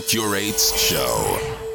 Curates Show.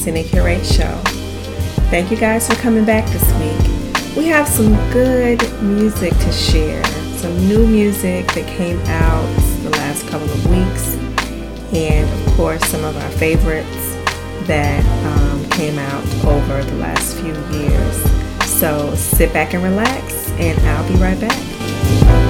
Christina Curate Show. Thank you guys for coming back this week. We have some good music to share, some new music that came out the last couple of weeks, and of course, some of our favorites that um, came out over the last few years. So sit back and relax, and I'll be right back.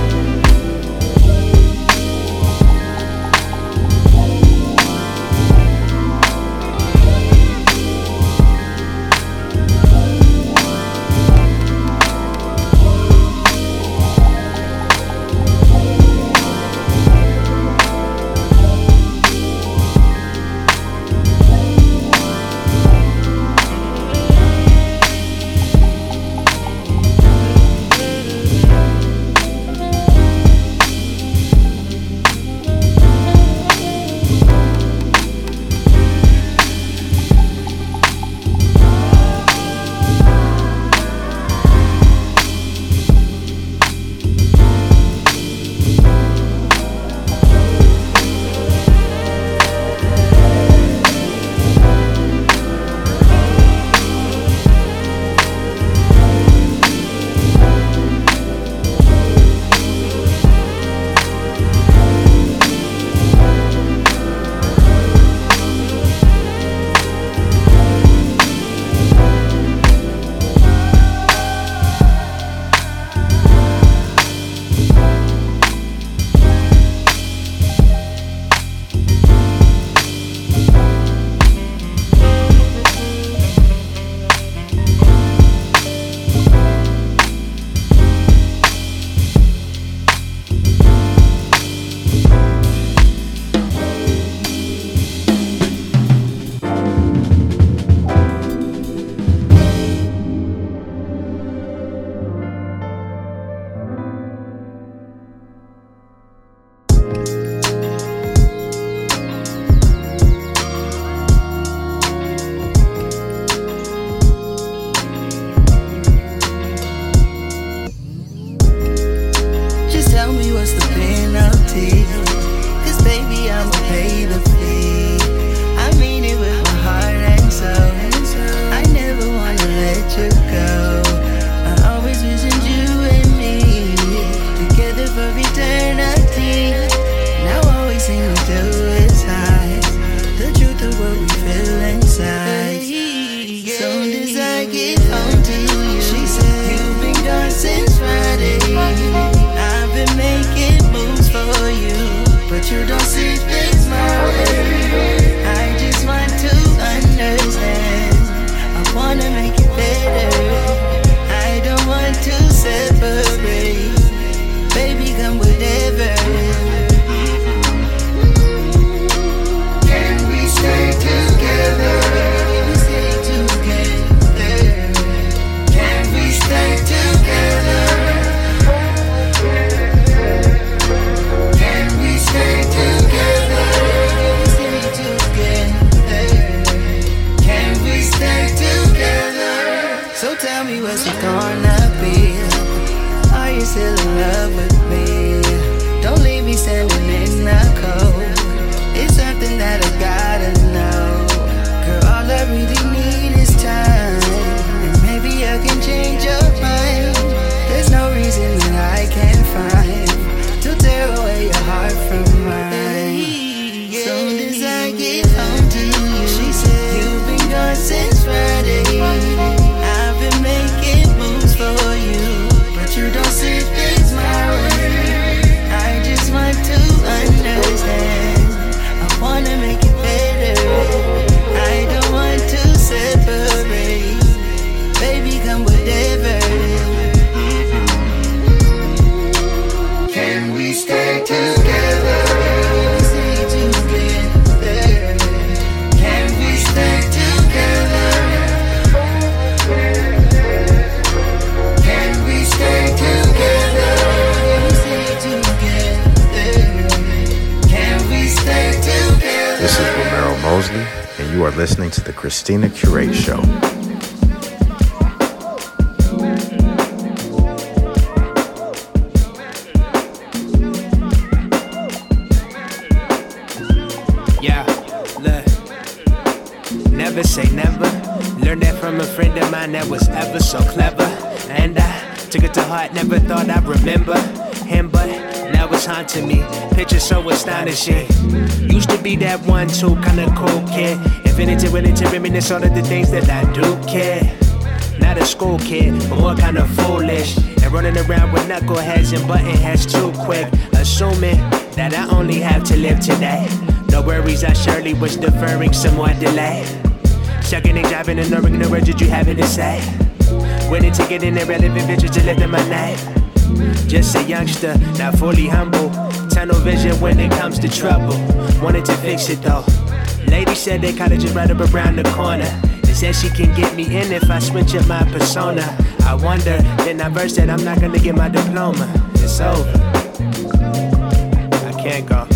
Listening to The Christina Curate Show. Yeah, look. Never say never. Learned that from a friend of mine that was ever so clever. And I took it to heart, never thought I'd remember him, but now it's haunting me. Picture so astonishing. Used to be that one, two kinda cool kid. Infinity willing to reminisce all of the things that I do care. Not a school kid, but more kinda foolish. And running around with knuckleheads and button heads too quick. Assuming that I only have to live today. No worries, I surely was deferring some more delay. Shucking and jiving and knowing the words that you having to say. Winning to get in irrelevant bitches to live in my name. Just a youngster, not fully humble. Tunnel vision when it comes to trouble. Wanted to fix it though. Lady said they college is right up around the corner. And said she can get me in if I switch up my persona. I wonder, then I verse that I'm not gonna get my diploma. It's over. I can't go.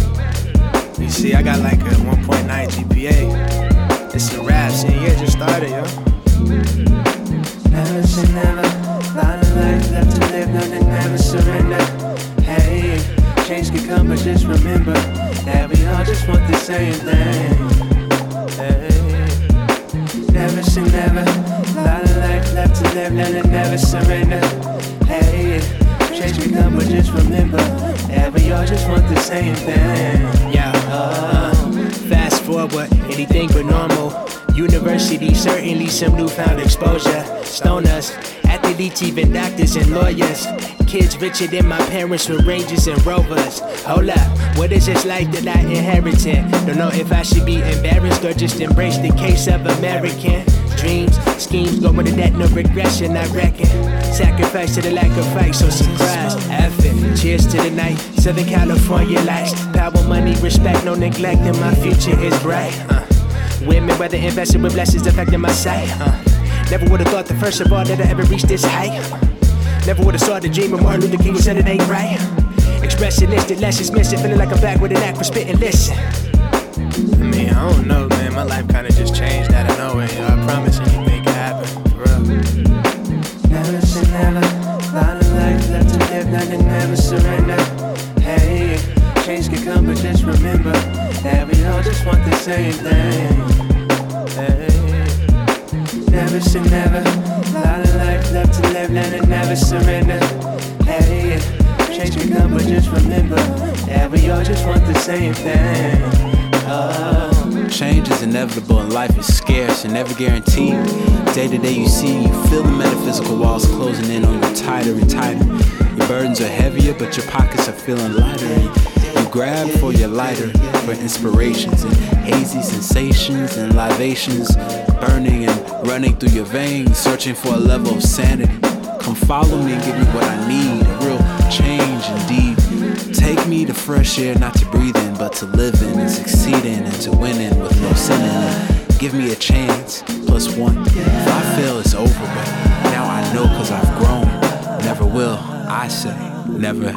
You see, I got like a 1.9 GPA. It's a rap, senior year just started, yo. Never say never. Lot of life left to live, nothing never surrender. Hey, change can come, but just remember that we all just want the same thing. Never say never. Lot of life left to live, never surrender. Hey, change come, but just remember that we all just want the same thing. Yeah, uh, fast forward, anything but normal. University, certainly some newfound exposure. Stoners, athletes, even doctors and lawyers. Kids richer than my parents with ranges and rovers. Hold up, what is this life that I inherited? Don't know if I should be embarrassed or just embrace the case of American dreams. Schemes go to that, no regression, I reckon. Sacrifice to the lack of fight, so surprise. It. Cheers to the night. Southern California lights. Power, money, respect, no neglect, and my future is bright. Uh. Women, whether invested with blessings affecting my sight. Uh, never would've thought the first of all that I ever reached this height. Never would've saw the dream of Martin Luther King said it ain't right. Expressing instant lessons missing, feeling like I'm back with an act for spitting. Listen. I mean, I don't know, man. My life kinda just changed out of nowhere. Yo. I promise anything can happen, for real. Never say never. Lot of life left to live, nothing never surrender. Hey, change can come, but just remember that we all just want the same thing. Hey, never say never. Lot of life left to live, nothing never surrender. Hey, change come, but just remember that we all just want the same thing. Oh. Change is inevitable and life is scarce and never guaranteed. Day to day, you see, you feel the metaphysical walls closing in on you tighter and tighter. Your burdens are heavier, but your pockets are feeling lighter. And you grab for your lighter for inspirations and hazy sensations and libations burning and running through your veins, searching for a level of sanity. Come follow me and give me what I need, a real change indeed. Take me to fresh air, not to breathe in, but to live in and succeed in and to win in with no sin in it. Give me a chance, plus one. If I fail, it's over, but now I know cause I've grown. Never will, I say, never.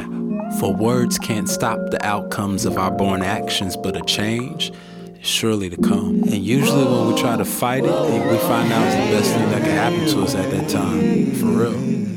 For words can't stop the outcomes of our born actions, but a change surely to come. And usually when we try to fight it, we find out it's the best thing that can happen to us at that time. For real.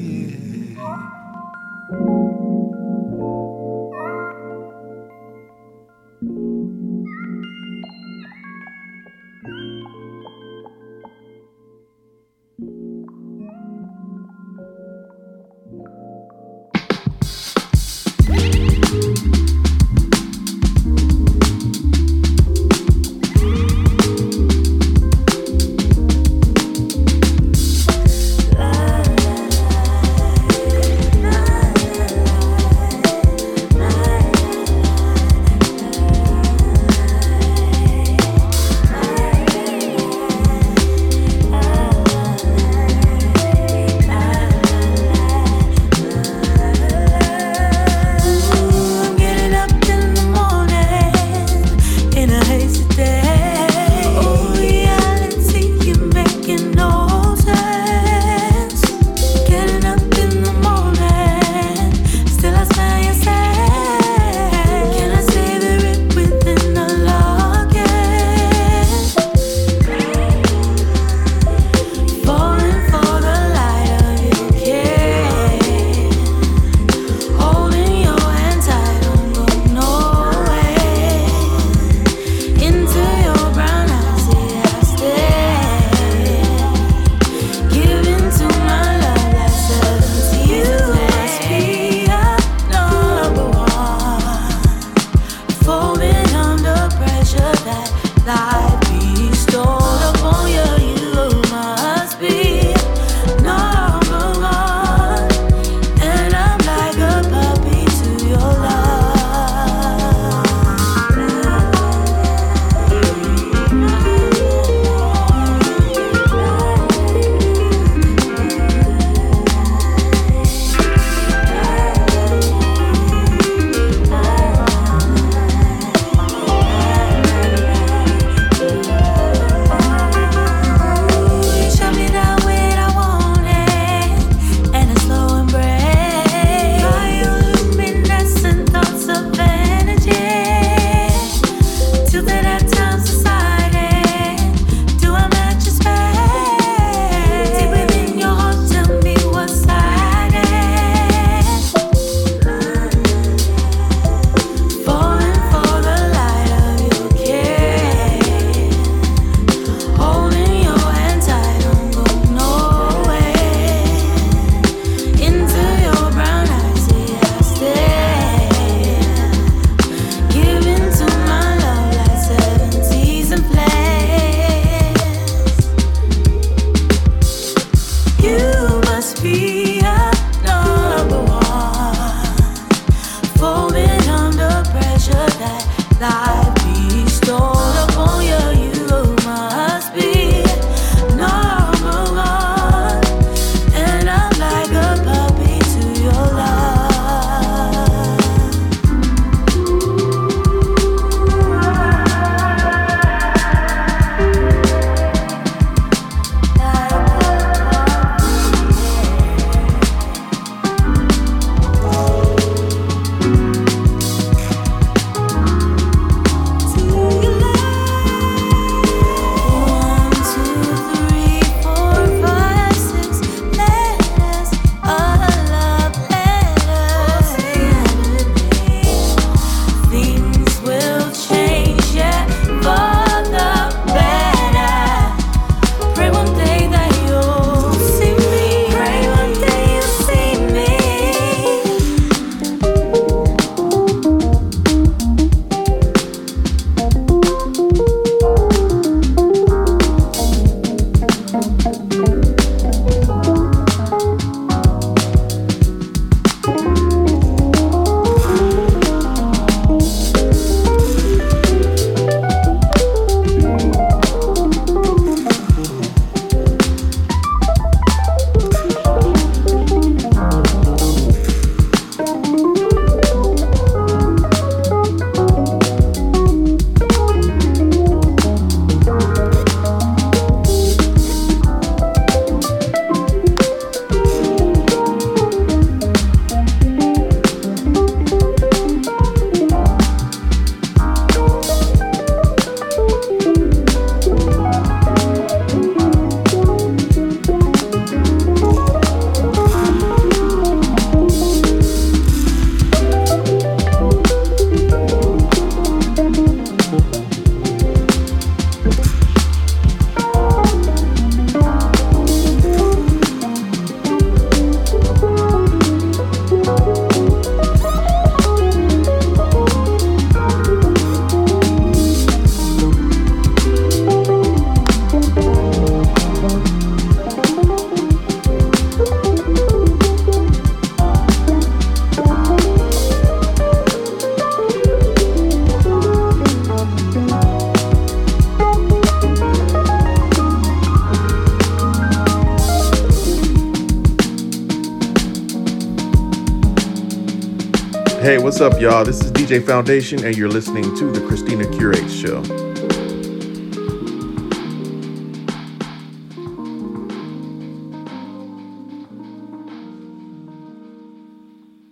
What's up, y'all? This is DJ Foundation, and you're listening to The Christina Curate Show.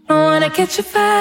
I wanna catch a fire.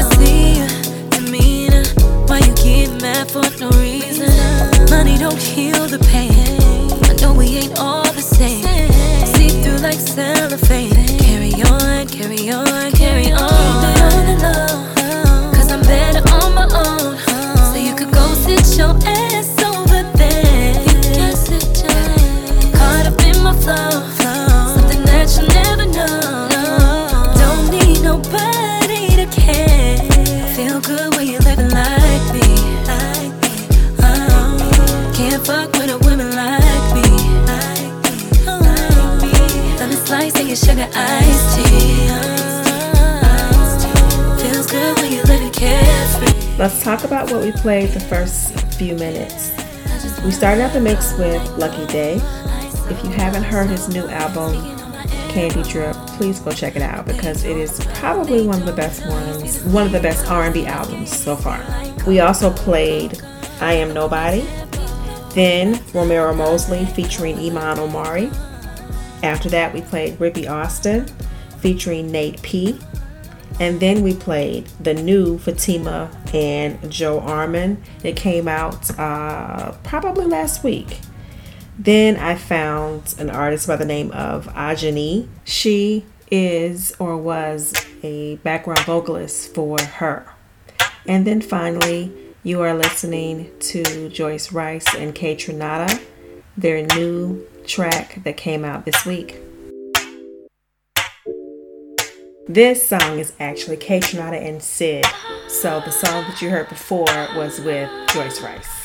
I see you. Why you get mad for no reason? Money don't heal the pain. Let's talk about what we played the first few minutes. We started out the mix with Lucky Daye. If you haven't heard his new album, Candy Drip, please go check it out because it is probably one of the best ones, one of the best R&B albums so far. We also played I Am Nobody, then Romero Mosley featuring Iman Omari. After that, we played Rippy Austin featuring Nate P. And then we played the new Fatima and Joe Armon. It came out uh, probably last week. Then I found an artist by the name of Ajanee. She is or was a background vocalist for her. And then finally, you are listening to Joyce Wrice and Kaytranada, their new track that came out this week. This song is actually Kaytranada and Syd. So the song that you heard before was with Joyce Wrice.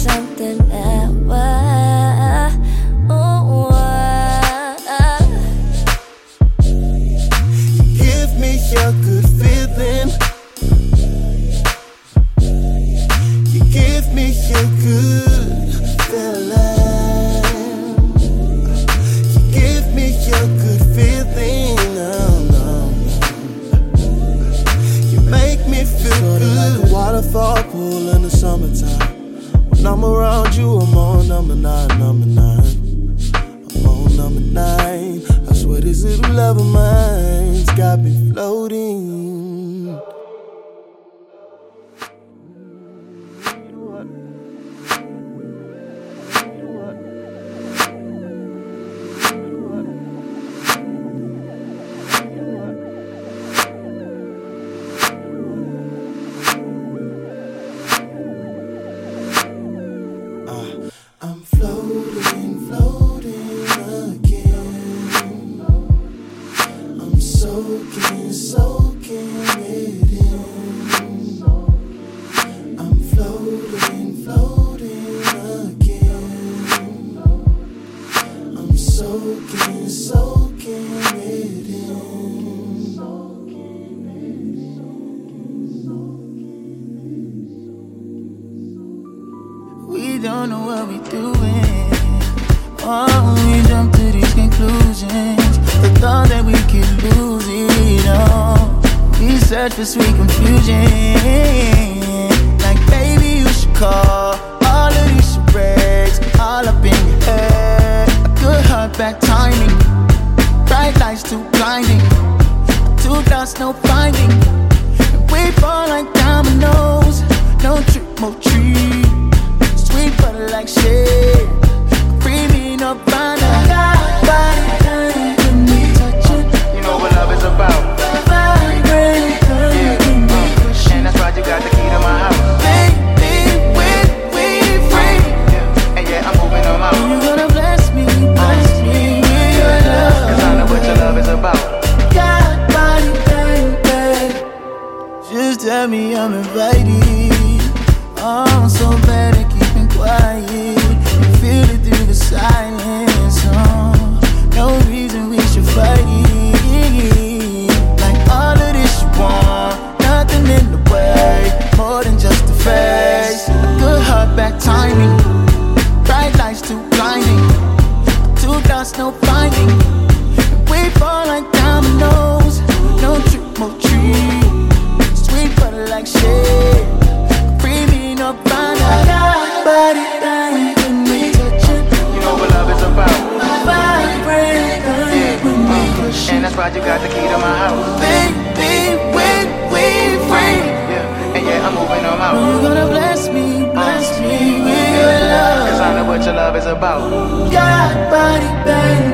something that was grinding. Two dots, no finding. We fall like dominoes. No triple tree. Sweet butter like shade. Creaming no on me, I'm invited. about. Got body bang.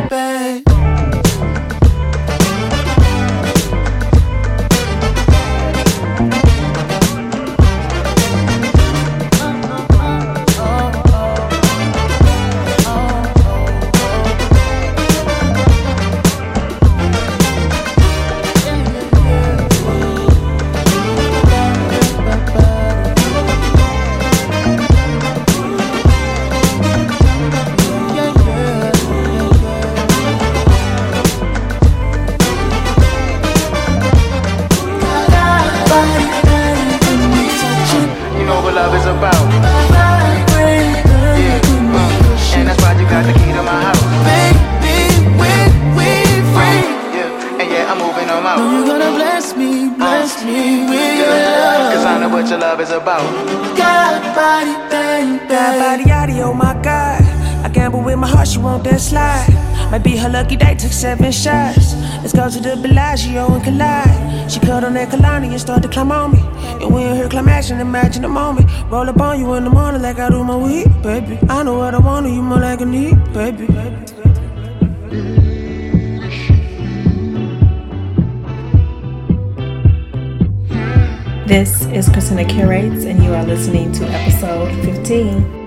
to Bellagio and collide. She cut on that Kalani and start to climb on me. And we in her climaxing, imagine the moment. Roll up on you in the morning like I do my weed, baby. I know what I want, you more like a need, baby. This is Christina Curates, and you are listening to episode 15.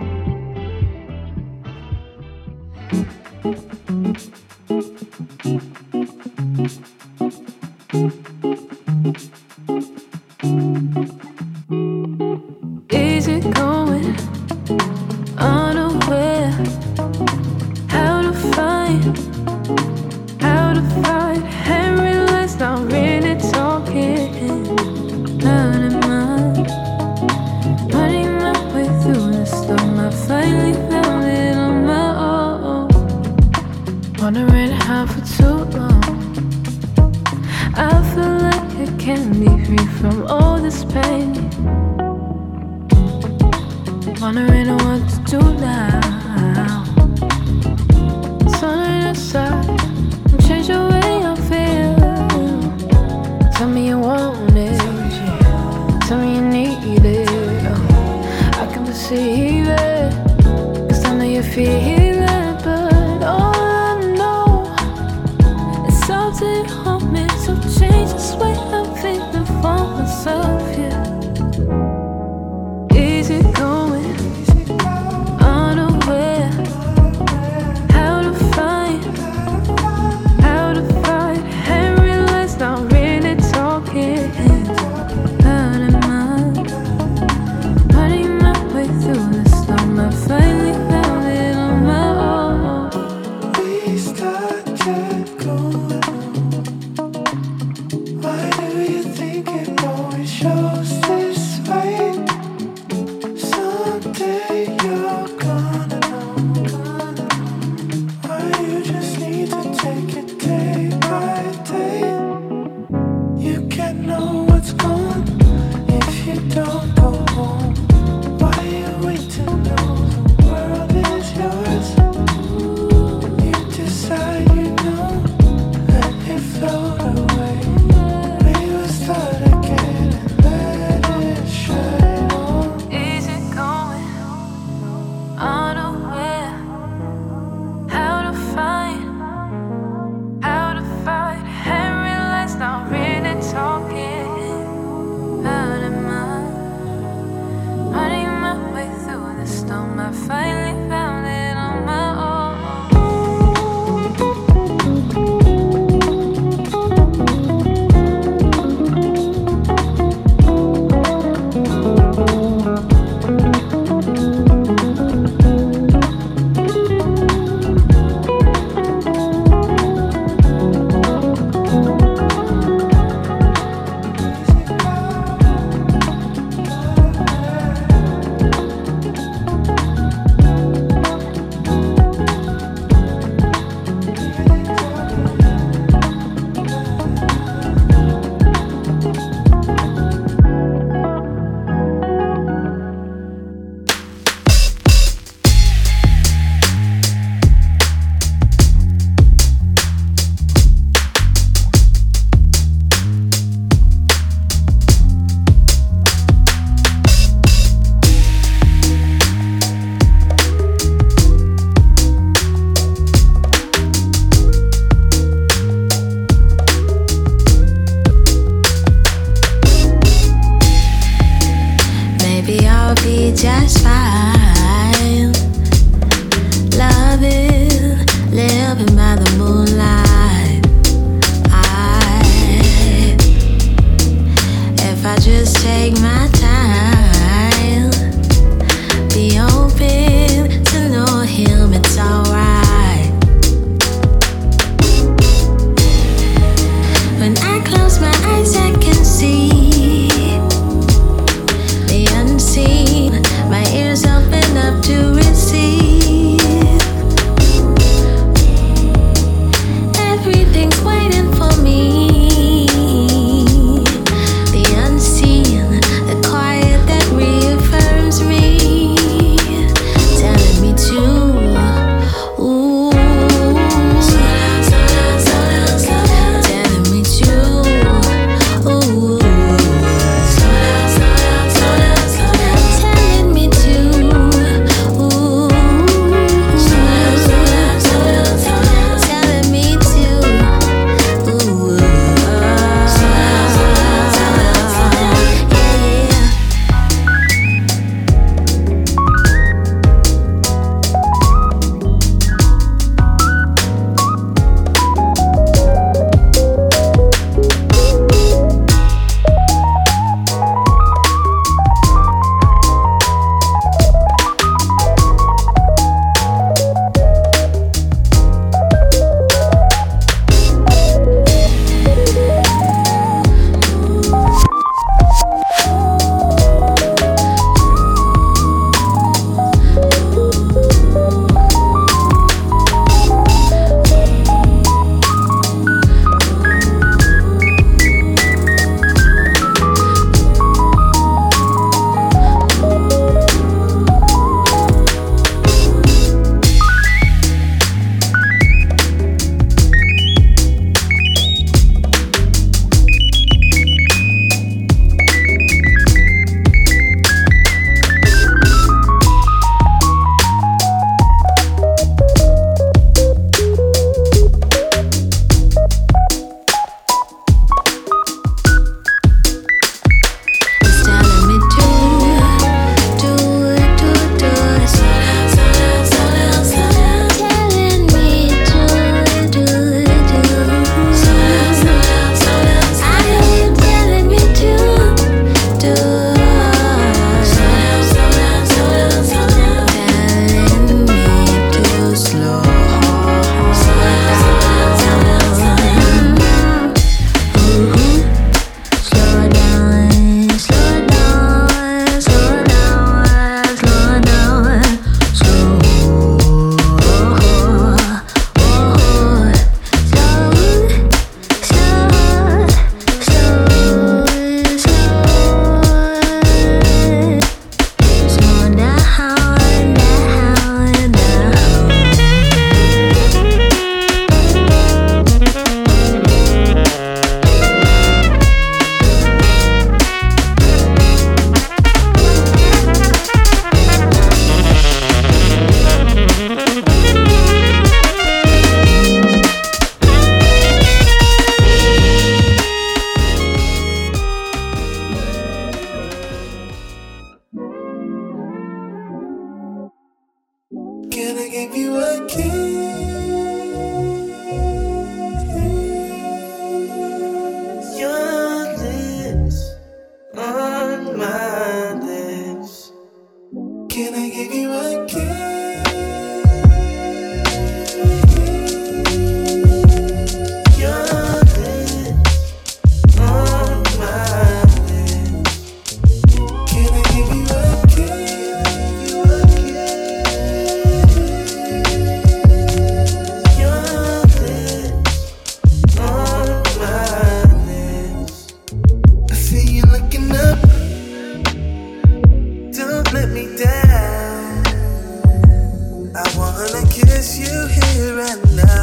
see you looking up. Don't let me down. I wanna kiss you here and now.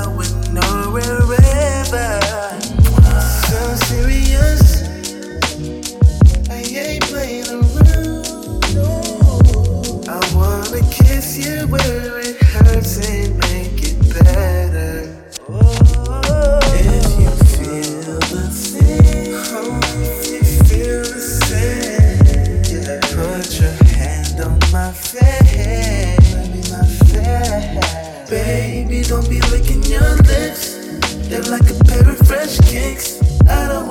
gon' be licking your lips. They're like a pair of fresh kicks. I don't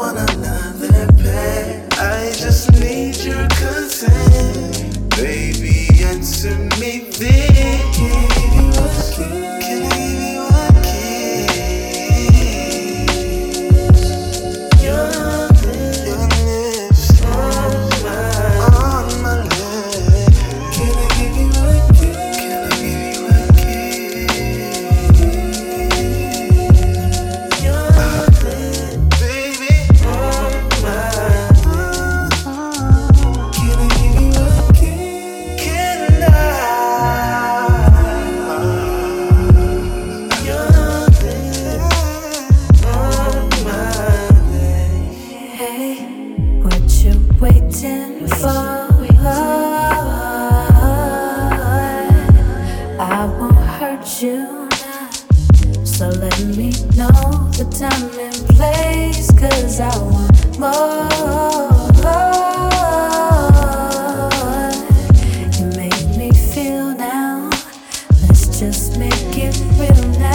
just make it real now.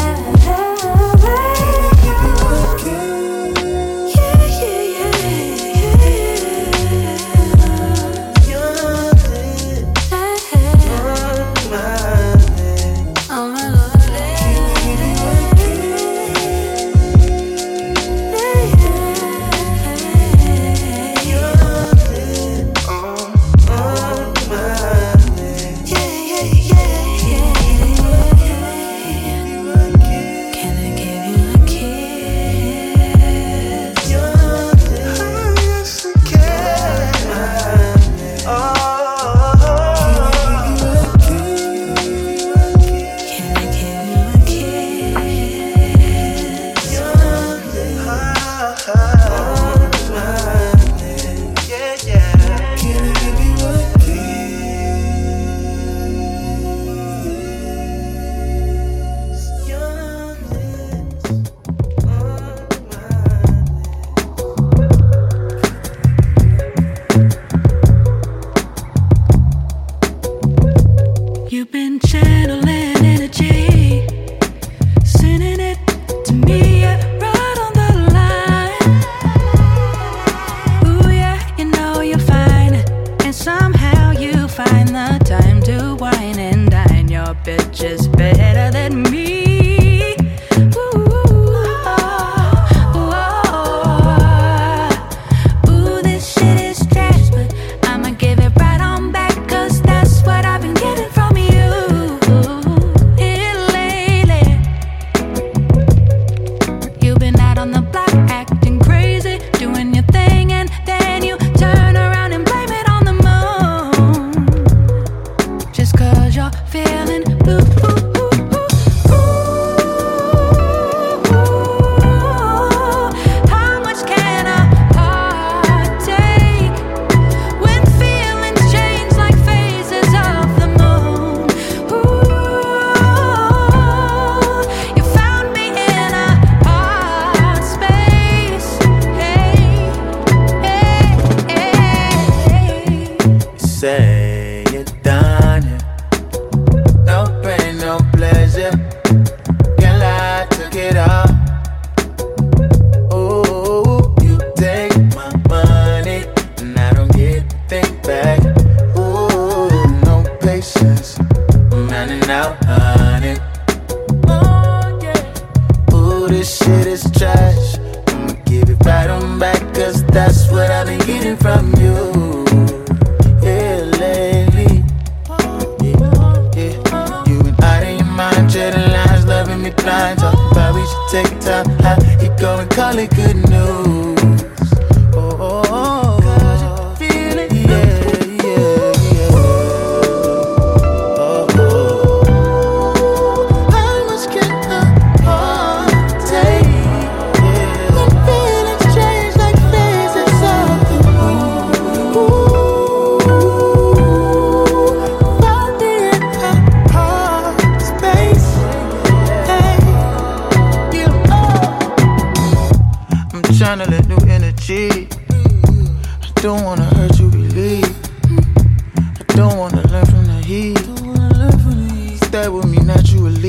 Don't wanna learn from the heat. Stay with me naturally.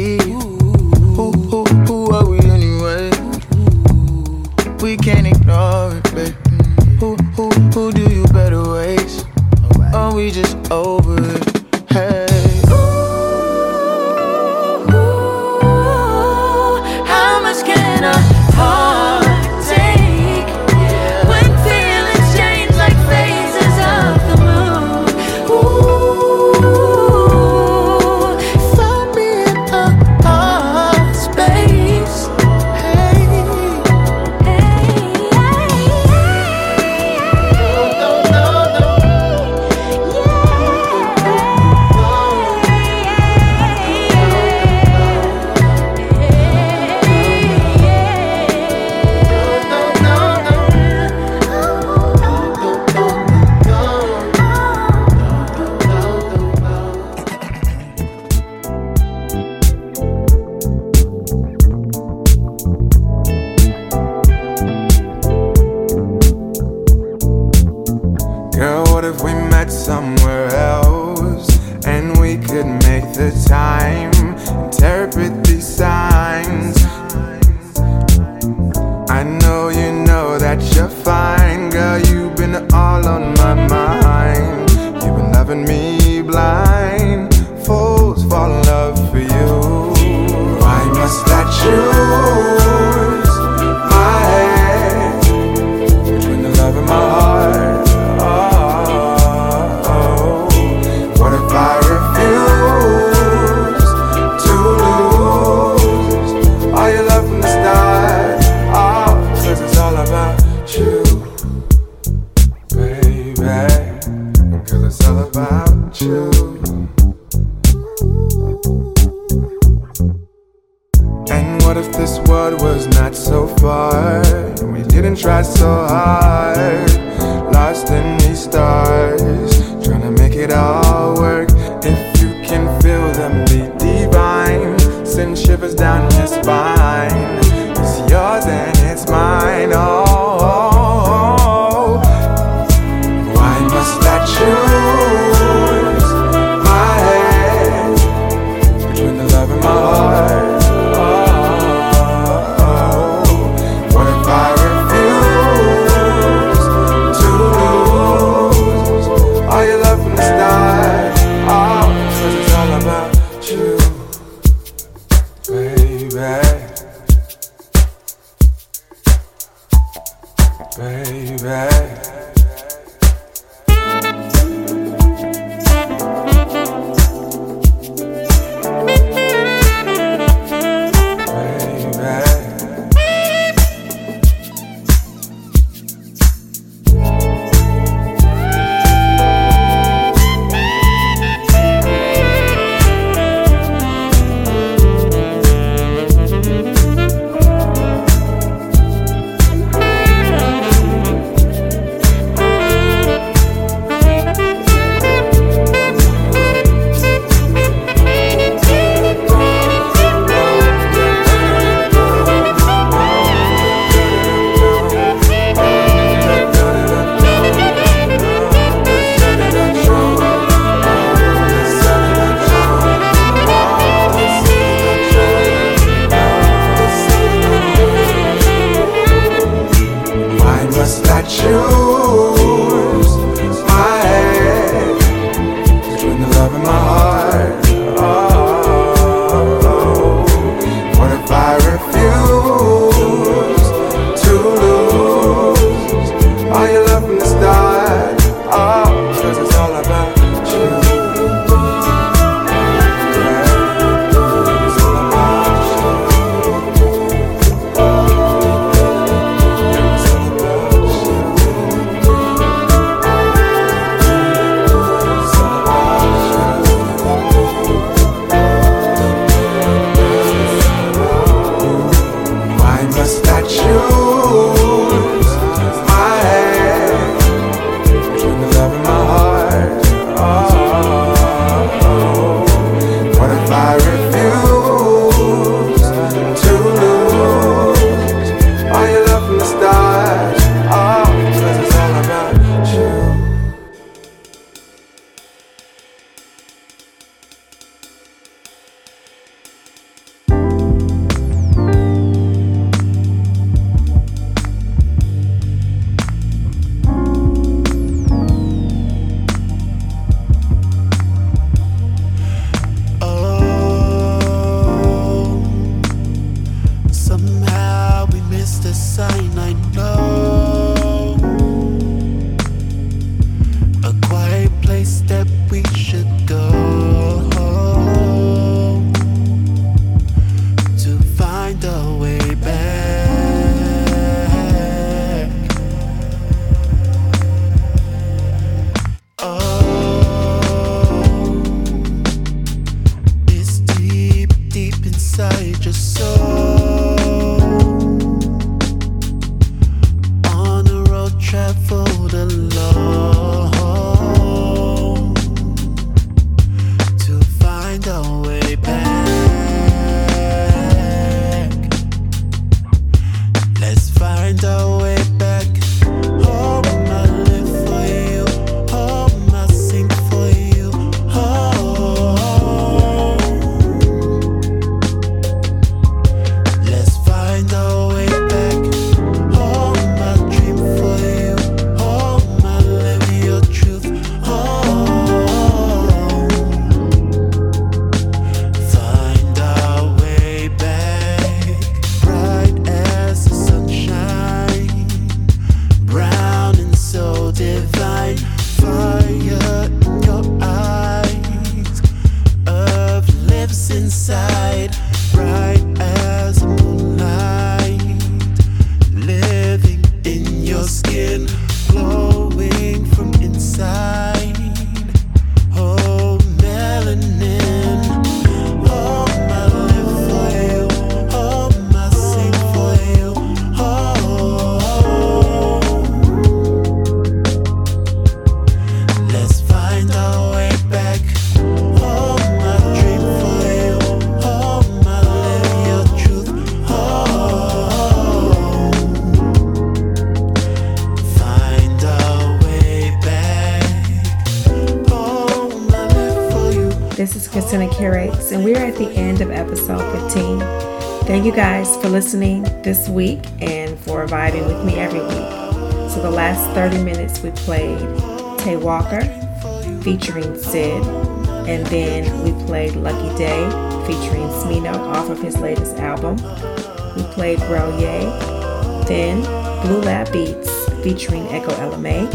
Is Curates, and we're at the end of episode 15. Thank you guys for listening this week and for vibing with me every week. So, the last 30 minutes we played Tay Walker featuring Syd, and then we played Lucky Daye featuring Smino off of his latest album. We played Grelier, then Blue Lab Beats featuring Ego Ella May,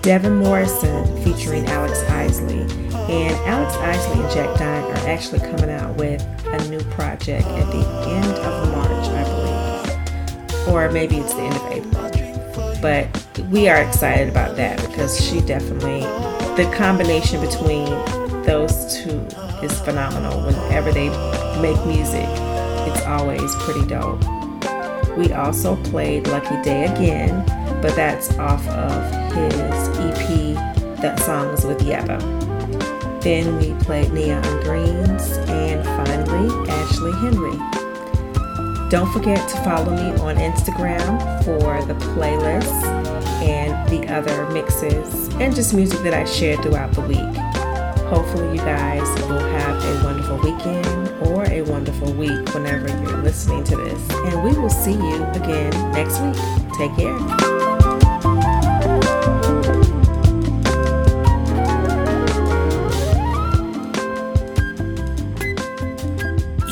Devin Morrison featuring Alex Isley. And Alex Isley and Jack Dine are actually coming out with a new project at the end of March, I believe. Or maybe it's the end of April. But we are excited about that because she definitely, the combination between those two is phenomenal. Whenever they make music, it's always pretty dope. We also played Lucky Daye again, but that's off of his EP. That song was with Yebba. Then we played Neon Greens and finally Ashley Henry. Don't forget to follow me on Instagram for the playlists and the other mixes and just music that I share throughout the week. Hopefully, you guys will have a wonderful weekend or a wonderful week whenever you're listening to this. And we will see you again next week. Take care.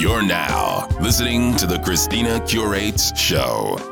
You're now listening to the Christina Curates Show.